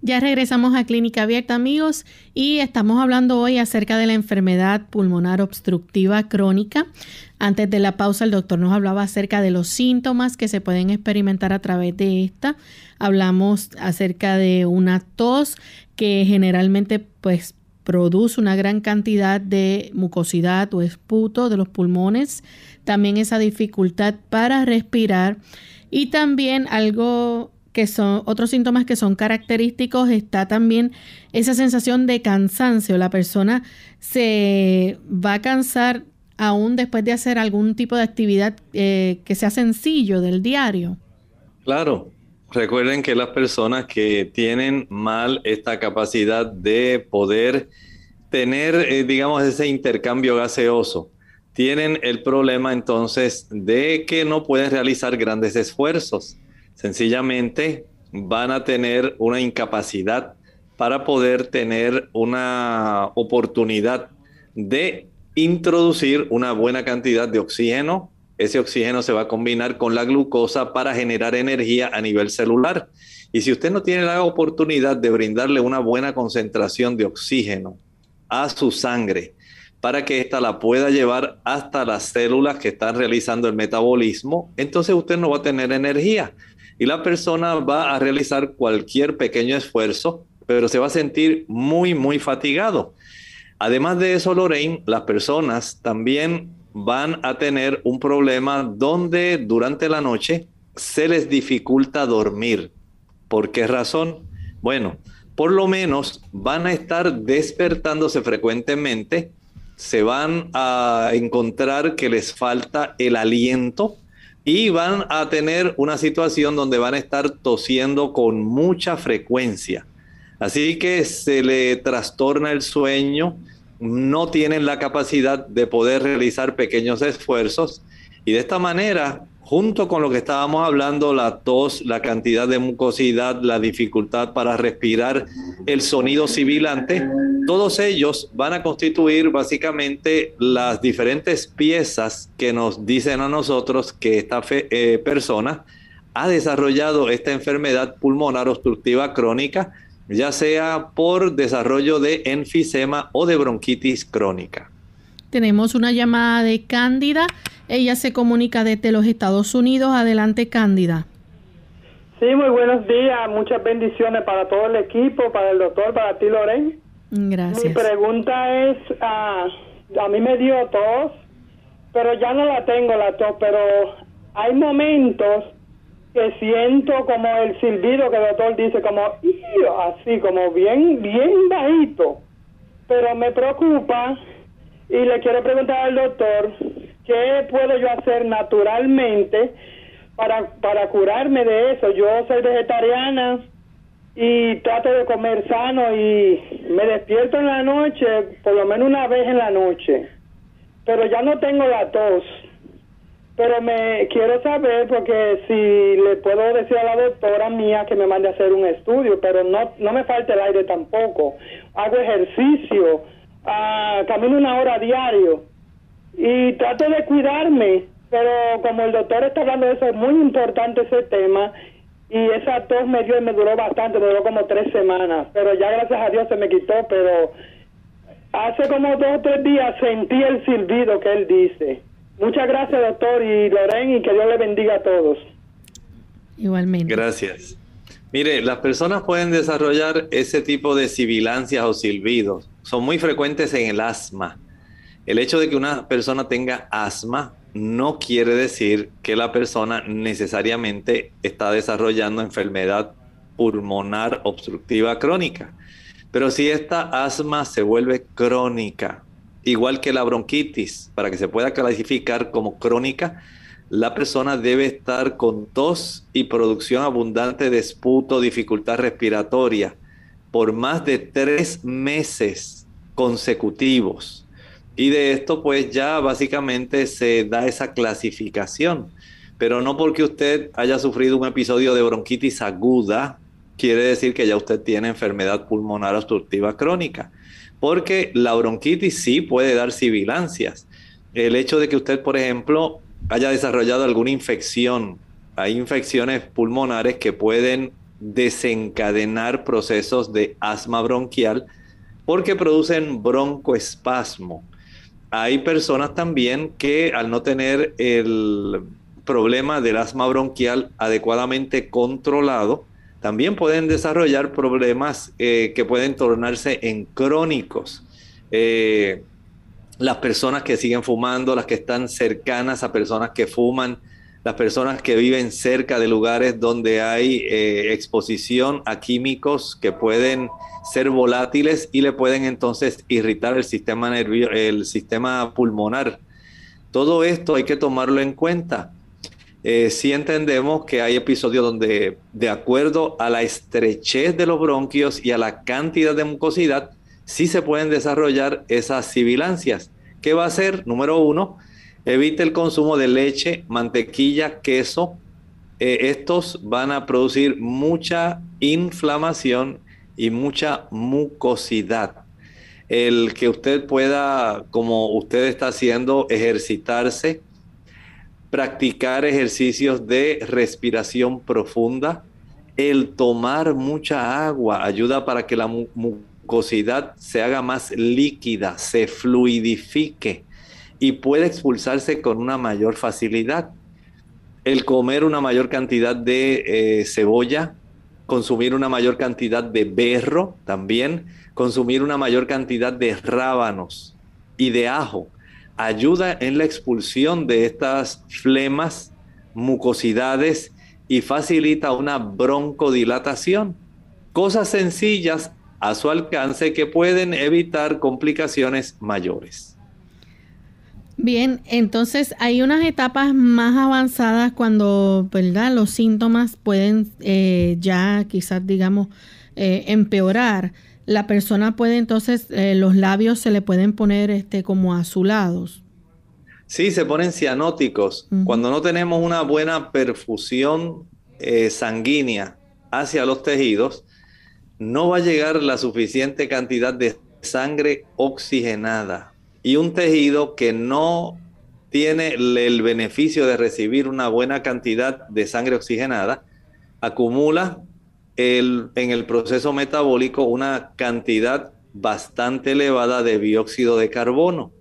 Ya regresamos a Clínica Abierta, amigos, y estamos hablando hoy acerca de la enfermedad pulmonar obstructiva crónica. Antes de la pausa, el doctor nos hablaba acerca de los síntomas que se pueden experimentar a través de esta. Hablamos acerca de una tos que generalmente pues produce una gran cantidad de mucosidad o esputo de los pulmones, también esa dificultad para respirar y también algo que son otros síntomas que son característicos, está también esa sensación de cansancio. La persona se va a cansar aún después de hacer algún tipo de actividad eh, que sea sencillo del diario. Claro, recuerden que las personas que tienen mal esta capacidad de poder tener, eh, digamos, ese intercambio gaseoso, tienen el problema entonces de que no pueden realizar grandes esfuerzos Sencillamente van a tener una incapacidad para poder tener una oportunidad de introducir una buena cantidad de oxígeno. Ese oxígeno se va a combinar con la glucosa para generar energía a nivel celular. Y si usted no tiene la oportunidad de brindarle una buena concentración de oxígeno a su sangre para que ésta la pueda llevar hasta las células que están realizando el metabolismo, entonces usted no va a tener energía y la persona va a realizar cualquier pequeño esfuerzo, pero se va a sentir muy, muy fatigado. Además de eso, Lorraine, las personas también van a tener un problema donde durante la noche se les dificulta dormir. ¿Por qué razón? Bueno, por lo menos van a estar despertándose frecuentemente, se van a encontrar que les falta el aliento, y van a tener una situación donde van a estar tosiendo con mucha frecuencia. Así que se le trastorna el sueño, no tienen la capacidad de poder realizar pequeños esfuerzos y de esta manera junto con lo que estábamos hablando, la tos, la cantidad de mucosidad, la dificultad para respirar, el sonido sibilante, todos ellos van a constituir básicamente las diferentes piezas que nos dicen a nosotros que esta eh, persona ha desarrollado esta enfermedad pulmonar obstructiva crónica, ya sea por desarrollo de enfisema o de bronquitis crónica. Tenemos una llamada de Cándida. Ella se comunica desde los Estados Unidos. Adelante, Cándida. Sí, muy buenos días. Muchas bendiciones para todo el equipo, para el doctor, para ti, Loren. Gracias. Mi pregunta es, ah, a mí me dio tos, pero ya no la tengo la tos, pero hay momentos que siento como el silbido que el doctor dice, como así, como bien, bien bajito. Pero me preocupa y le quiero preguntar al doctor, ¿qué puedo yo hacer naturalmente para, para curarme de eso? Yo soy vegetariana y trato de comer sano y me despierto en la noche, por lo menos una vez en la noche, pero ya no tengo la tos. Pero me quiero saber porque si le puedo decir a la doctora mía que me mande a hacer un estudio, pero no no me falta el aire tampoco. Hago ejercicio, camino una hora diario y trato de cuidarme, pero como el doctor está hablando de eso, es muy importante ese tema y esa tos me dio y me duró bastante, me duró como tres semanas, pero ya gracias a Dios se me quitó, pero hace como dos o tres días sentí el silbido que él dice. Muchas gracias doctor y Loren y que Dios le bendiga a todos. Igualmente. Gracias. Mire, las personas pueden desarrollar ese tipo de sibilancias o silbidos. Son muy frecuentes en el asma. El hecho de que una persona tenga asma no quiere decir que la persona necesariamente está desarrollando enfermedad pulmonar obstructiva crónica. Pero si esta asma se vuelve crónica, igual que la bronquitis, para que se pueda clasificar como crónica, la persona debe estar con tos y producción abundante de esputo, dificultad respiratoria, por más de tres meses consecutivos. Y de esto pues ya básicamente se da esa clasificación. Pero no porque usted haya sufrido un episodio de bronquitis aguda, quiere decir que ya usted tiene enfermedad pulmonar obstructiva crónica. Porque la bronquitis sí puede dar sibilancias. El hecho de que usted, por ejemplo, haya desarrollado alguna infección. Hay infecciones pulmonares que pueden desencadenar procesos de asma bronquial porque producen broncoespasmo. Hay personas también que al no tener el problema del asma bronquial adecuadamente controlado, también pueden desarrollar problemas eh, que pueden tornarse en crónicos. Eh, las personas que siguen fumando, las que están cercanas a personas que fuman, las personas que viven cerca de lugares donde hay eh, exposición a químicos que pueden ser volátiles y le pueden entonces irritar el sistema nervioso, el sistema pulmonar. Todo esto hay que tomarlo en cuenta. Eh, si entendemos que hay episodios donde, de acuerdo a la estrechez de los bronquios y a la cantidad de mucosidad, sí se pueden desarrollar esas sibilancias. ¿Qué va a hacer? Número uno, evite el consumo de leche, mantequilla, queso. Eh, estos van a producir mucha inflamación y mucha mucosidad. El que usted pueda, como usted está haciendo, ejercitarse, practicar ejercicios de respiración profunda, el tomar mucha agua ayuda para que la mucosidad se haga más líquida, se fluidifique y puede expulsarse con una mayor facilidad. El comer una mayor cantidad de eh, cebolla, consumir una mayor cantidad de berro también, consumir una mayor cantidad de rábanos y de ajo, ayuda en la expulsión de estas flemas, mucosidades y facilita una broncodilatación. Cosas sencillas a su alcance que pueden evitar complicaciones mayores. Bien, entonces hay unas etapas más avanzadas cuando, ¿verdad? Los síntomas pueden eh, ya quizás, digamos, eh, empeorar. La persona puede entonces, eh, los labios se le pueden poner este, como azulados. Sí, se ponen cianóticos. Cuando no tenemos una buena perfusión sanguínea hacia los tejidos, no va a llegar la suficiente cantidad de sangre oxigenada. Y un tejido que no tiene el beneficio de recibir una buena cantidad de sangre oxigenada, acumula en el proceso metabólico una cantidad bastante elevada de dióxido de carbono.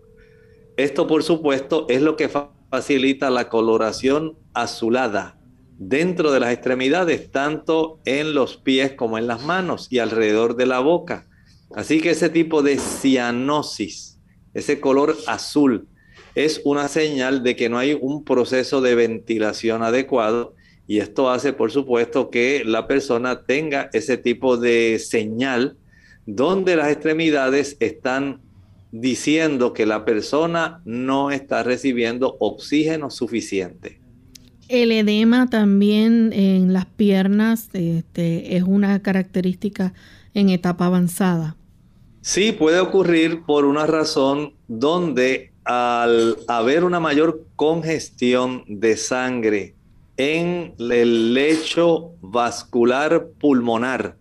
Esto, por supuesto, es lo que facilita la coloración azulada dentro de las extremidades, tanto en los pies como en las manos y alrededor de la boca. Así que ese tipo de cianosis, ese color azul, es una señal de que no hay un proceso de ventilación adecuado y esto hace, por supuesto, que la persona tenga ese tipo de señal donde las extremidades están diciendo que la persona no está recibiendo oxígeno suficiente. El edema también en las piernas este, es una característica en etapa avanzada. Sí, puede ocurrir por una razón donde al haber una mayor congestión de sangre en el lecho vascular pulmonar,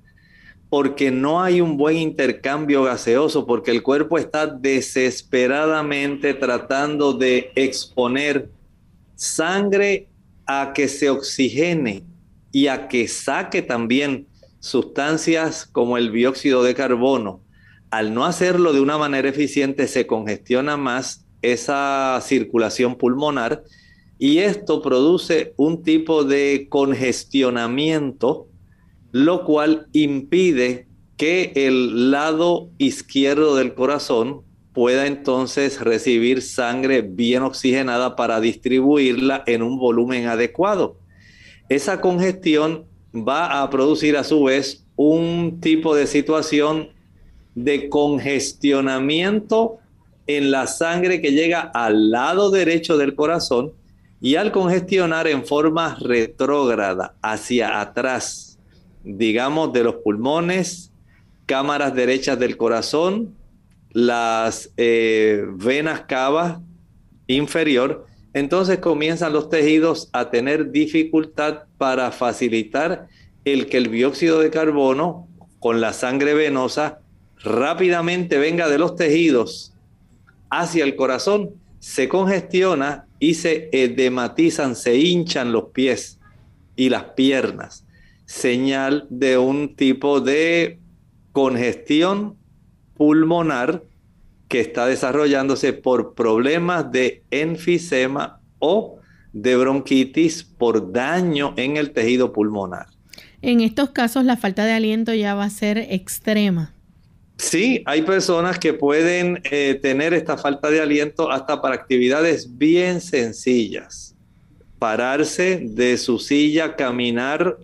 porque no hay un buen intercambio gaseoso, porque el cuerpo está desesperadamente tratando de exponer sangre a que se oxigene y a que saque también sustancias como el dióxido de carbono, al no hacerlo de una manera eficiente se congestiona más esa circulación pulmonar y esto produce un tipo de congestionamiento, lo cual impide que el lado izquierdo del corazón pueda entonces recibir sangre bien oxigenada para distribuirla en un volumen adecuado. Esa congestión va a producir a su vez un tipo de situación de congestionamiento en la sangre que llega al lado derecho del corazón y al congestionar en forma retrógrada hacia atrás, digamos de los pulmones, cámaras derechas del corazón, las eh, venas cavas inferior, entonces comienzan los tejidos a tener dificultad para facilitar el que el dióxido de carbono con la sangre venosa rápidamente venga de los tejidos hacia el corazón, se congestiona y se edematizan, se hinchan los pies y las piernas, señal de un tipo de congestión pulmonar que está desarrollándose por problemas de enfisema o de bronquitis por daño en el tejido pulmonar. En estos casos la falta de aliento ya va a ser extrema. Sí, hay personas que pueden eh, tener esta falta de aliento hasta para actividades bien sencillas. Pararse de su silla, caminar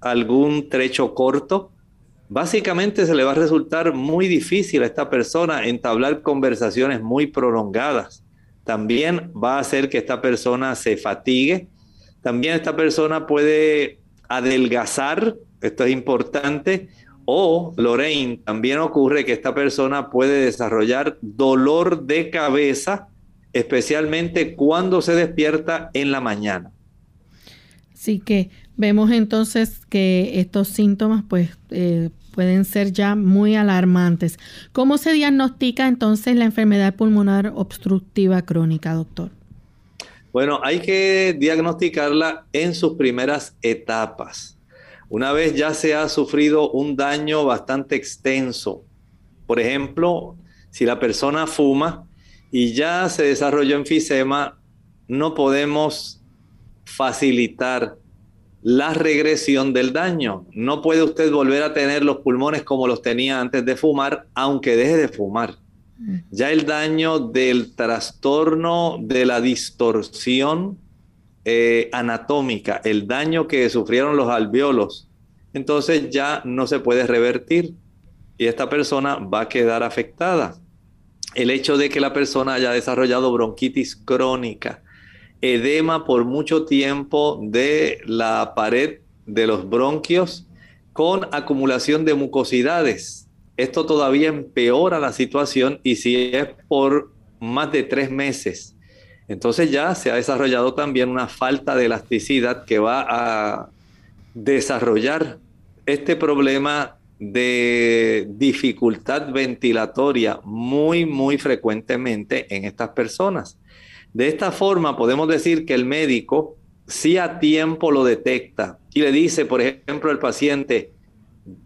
algún trecho corto. Básicamente se le va a resultar muy difícil a esta persona entablar conversaciones muy prolongadas. También va a hacer que esta persona se fatigue. También esta persona puede adelgazar, esto es importante, o, Lorraine, también ocurre que esta persona puede desarrollar dolor de cabeza, especialmente cuando se despierta en la mañana. Así que vemos entonces que estos síntomas pues eh, pueden ser ya muy alarmantes. ¿Cómo se diagnostica entonces la enfermedad pulmonar obstructiva crónica, doctor? Bueno, hay que diagnosticarla en sus primeras etapas. Una vez ya se ha sufrido un daño bastante extenso, por ejemplo, si la persona fuma y ya se desarrolló enfisema, no podemos facilitar la regresión del daño. No puede usted volver a tener los pulmones como los tenía antes de fumar, aunque deje de fumar. Ya el daño del trastorno de la distorsión eh, anatómica, el daño que sufrieron los alveolos, entonces ya no se puede revertir y esta persona va a quedar afectada. El hecho de que la persona haya desarrollado bronquitis crónica, edema por mucho tiempo de la pared de los bronquios con acumulación de mucosidades, esto todavía empeora la situación y si es por más de tres meses, entonces ya se ha desarrollado también una falta de elasticidad que va a desarrollar este problema de dificultad ventilatoria muy, muy frecuentemente en estas personas. De esta forma podemos decir que el médico si a tiempo lo detecta y le dice, por ejemplo, al paciente,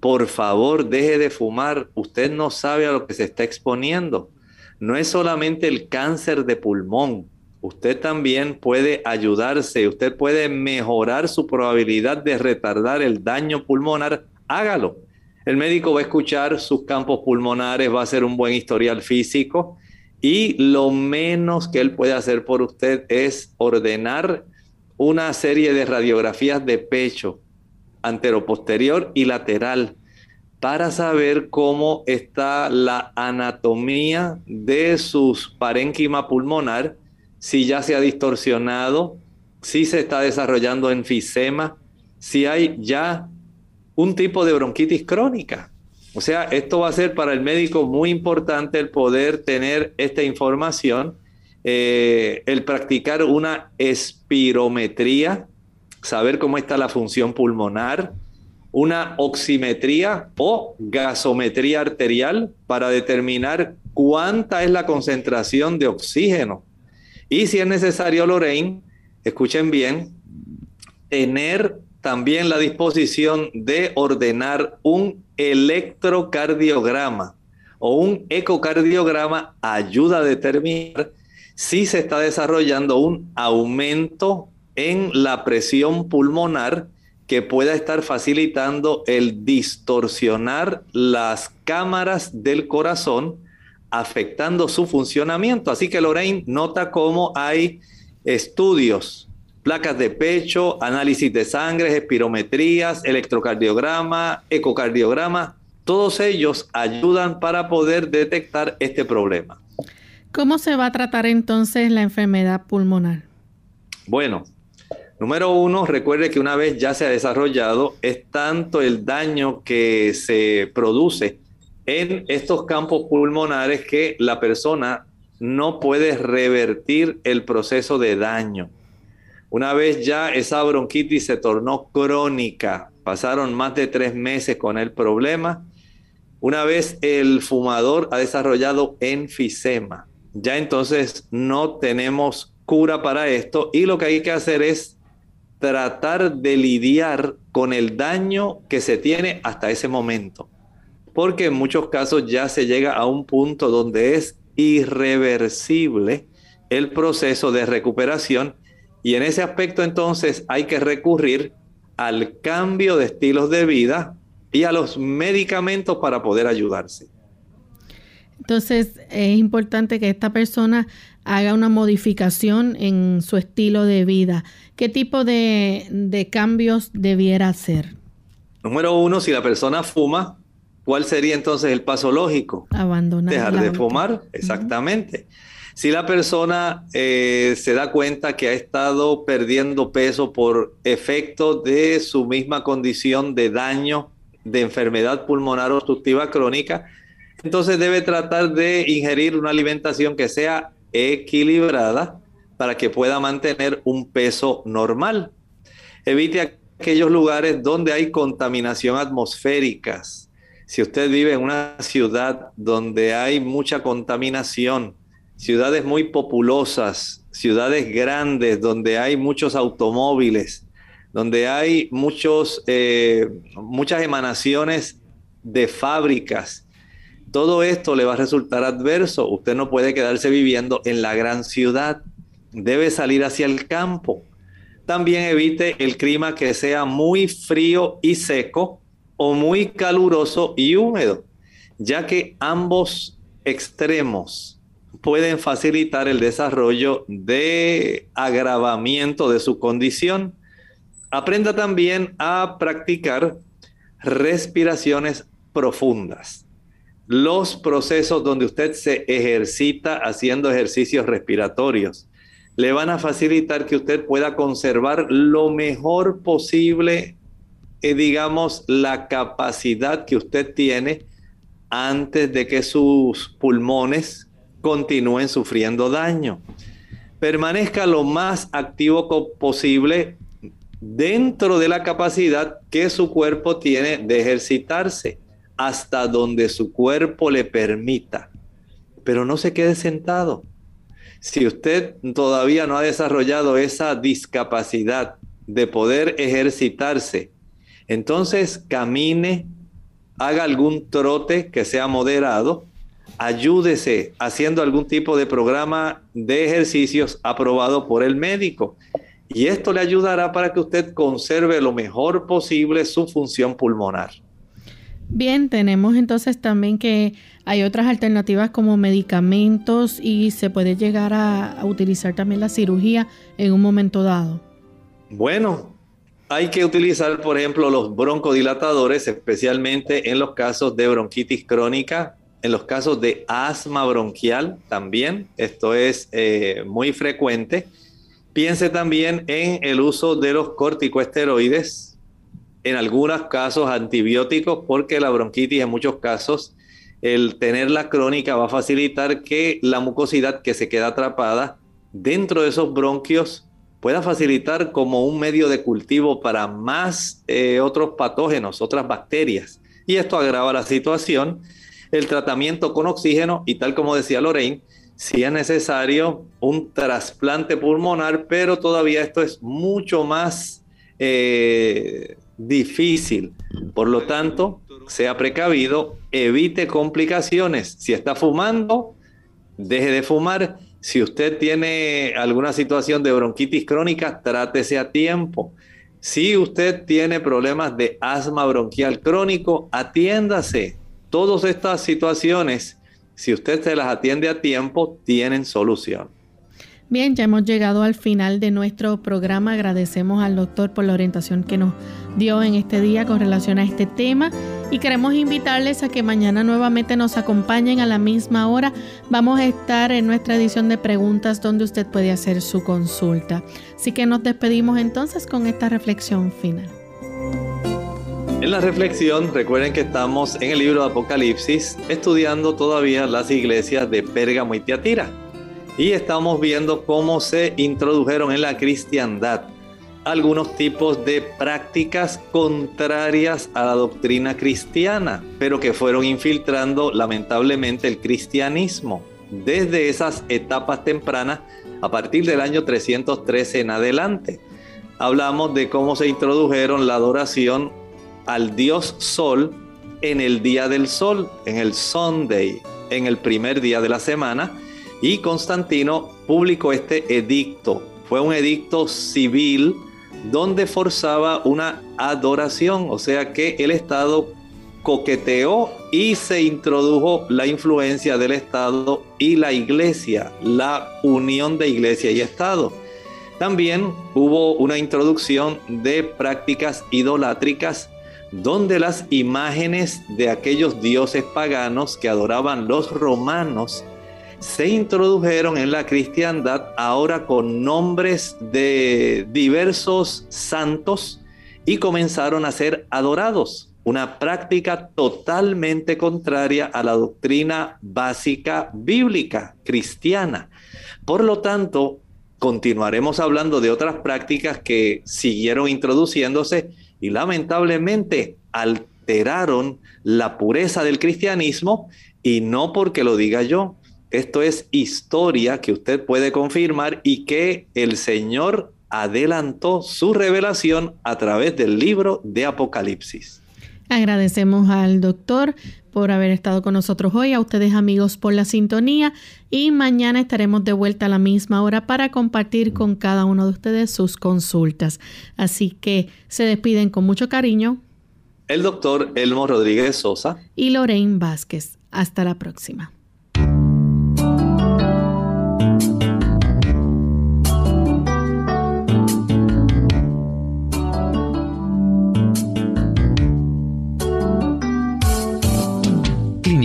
por favor, deje de fumar. Usted no sabe a lo que se está exponiendo. No es solamente el cáncer de pulmón. Usted también puede ayudarse, usted puede mejorar su probabilidad de retardar el daño pulmonar. Hágalo. El médico va a escuchar sus campos pulmonares, va a hacer un buen historial físico y lo menos que él puede hacer por usted es ordenar una serie de radiografías de pecho anteroposterior y lateral para saber cómo está la anatomía de su parénquima pulmonar, si ya se ha distorsionado, si se está desarrollando enfisema, si hay ya un tipo de bronquitis crónica. O sea, esto va a ser para el médico muy importante el poder tener esta información, eh, el practicar una espirometría saber cómo está la función pulmonar, una oximetría o gasometría arterial para determinar cuánta es la concentración de oxígeno. Y si es necesario, Lorraine, escuchen bien, tener también la disposición de ordenar un electrocardiograma o un ecocardiograma ayuda a determinar sí se está desarrollando un aumento en la presión pulmonar que pueda estar facilitando el distorsionar las cámaras del corazón, afectando su funcionamiento. Así que Lorraine nota cómo hay estudios, placas de pecho, análisis de sangre, espirometrías, electrocardiograma, ecocardiograma, todos ellos ayudan para poder detectar este problema. ¿Cómo se va a tratar entonces la enfermedad pulmonar? Bueno, número uno, recuerde que una vez ya se ha desarrollado, es tanto el daño que se produce en estos campos pulmonares que la persona no puede revertir el proceso de daño. Una vez ya esa bronquitis se tornó crónica, pasaron más de tres meses con el problema, una vez el fumador ha desarrollado enfisema, ya entonces no tenemos cura para esto y lo que hay que hacer es tratar de lidiar con el daño que se tiene hasta ese momento. Porque en muchos casos ya se llega a un punto donde es irreversible el proceso de recuperación y en ese aspecto entonces hay que recurrir al cambio de estilos de vida y a los medicamentos para poder ayudarse. Entonces es importante que esta persona haga una modificación en su estilo de vida. ¿Qué tipo de, cambios debiera hacer? Número uno, si la persona fuma, ¿cuál sería entonces el paso lógico? Abandonar. Dejar de fumar, exactamente. Si la persona eh, se da cuenta que ha estado perdiendo peso por efecto de su misma condición de daño de enfermedad pulmonar obstructiva crónica, entonces debe tratar de ingerir una alimentación que sea equilibrada para que pueda mantener un peso normal. Evite aquellos lugares donde hay contaminación atmosférica. Si usted vive en una ciudad donde hay mucha contaminación, ciudades muy populosas, ciudades grandes donde hay muchos automóviles, donde hay muchos, eh, muchas emanaciones de fábricas. Todo esto le va a resultar adverso. Usted no puede quedarse viviendo en la gran ciudad. Debe salir hacia el campo. También evite el clima que sea muy frío y seco o muy caluroso y húmedo, ya que ambos extremos pueden facilitar el desarrollo de agravamiento de su condición Aprenda también a practicar respiraciones profundas. Los procesos donde usted se ejercita haciendo ejercicios respiratorios le van a facilitar que usted pueda conservar lo mejor posible, eh, digamos, la capacidad que usted tiene antes de que sus pulmones continúen sufriendo daño. Permanezca lo más activo posible dentro de la capacidad que su cuerpo tiene de ejercitarse, hasta donde su cuerpo le permita. Pero no se quede sentado. Si usted todavía no ha desarrollado esa discapacidad de poder ejercitarse, entonces camine, haga algún trote que sea moderado, ayúdese haciendo algún tipo de programa de ejercicios aprobado por el médico y esto le ayudará para que usted conserve lo mejor posible su función pulmonar. Bien, tenemos entonces también que hay otras alternativas como medicamentos y se puede llegar a, utilizar también la cirugía en un momento dado. Bueno, hay que utilizar, por ejemplo, los broncodilatadores, especialmente en los casos de bronquitis crónica, en los casos de asma bronquial también. Esto es eh, muy frecuente Piense también en el uso de los corticoesteroides, en algunos casos antibióticos, porque la bronquitis en muchos casos, el tenerla crónica va a facilitar que la mucosidad que se queda atrapada dentro de esos bronquios pueda facilitar como un medio de cultivo para más eh, otros patógenos, otras bacterias. Y esto agrava la situación. El tratamiento con oxígeno, y tal como decía Lorraine, si es necesario un trasplante pulmonar, pero todavía esto es mucho más eh, difícil. Por lo tanto, sea precavido, evite complicaciones. Si está fumando, deje de fumar Si usted tiene alguna situación de bronquitis crónica, trátese a tiempo. Si usted tiene problemas de asma bronquial crónico, atiéndase. Todas estas situaciones, si usted se las atiende a tiempo, tienen solución. Bien, ya hemos llegado al final de nuestro programa. Agradecemos al doctor por la orientación que nos dio en este día con relación a este tema y queremos invitarles a que mañana nuevamente nos acompañen a la misma hora. Vamos a estar en nuestra edición de preguntas donde usted puede hacer su consulta. Así que nos despedimos entonces con esta reflexión final. En la reflexión, recuerden que estamos en el libro de Apocalipsis estudiando todavía las iglesias de Pérgamo y Tiatira. Y estamos viendo cómo se introdujeron en la cristiandad algunos tipos de prácticas contrarias a la doctrina cristiana, pero que fueron infiltrando lamentablemente el cristianismo desde esas etapas tempranas a partir del año 313 en adelante. Hablamos de cómo se introdujeron la adoración al dios sol en el día del sol, en el Sunday, en el primer día de la semana, y Constantino publicó este edicto. Fue un edicto civil donde forzaba una adoración, o sea que el Estado coqueteó y se introdujo la influencia del Estado y la iglesia, la unión de iglesia y Estado. También hubo una introducción de prácticas idolátricas donde las imágenes de aquellos dioses paganos que adoraban los romanos se introdujeron en la cristiandad ahora con nombres de diversos santos y comenzaron a ser adorados. Una práctica totalmente contraria a la doctrina básica bíblica cristiana. Por lo tanto, continuaremos hablando de otras prácticas que siguieron introduciéndose y lamentablemente alteraron la pureza del cristianismo y no porque lo diga yo, esto es historia que usted puede confirmar y que el Señor adelantó su revelación a través del libro de Apocalipsis. Agradecemos al doctor por haber estado con nosotros hoy, a ustedes amigos por la sintonía y mañana estaremos de vuelta a la misma hora para compartir con cada uno de ustedes sus consultas. Así que se despiden con mucho cariño. El doctor Elmo Rodríguez Sosa y Lorraine Vázquez. Hasta la próxima.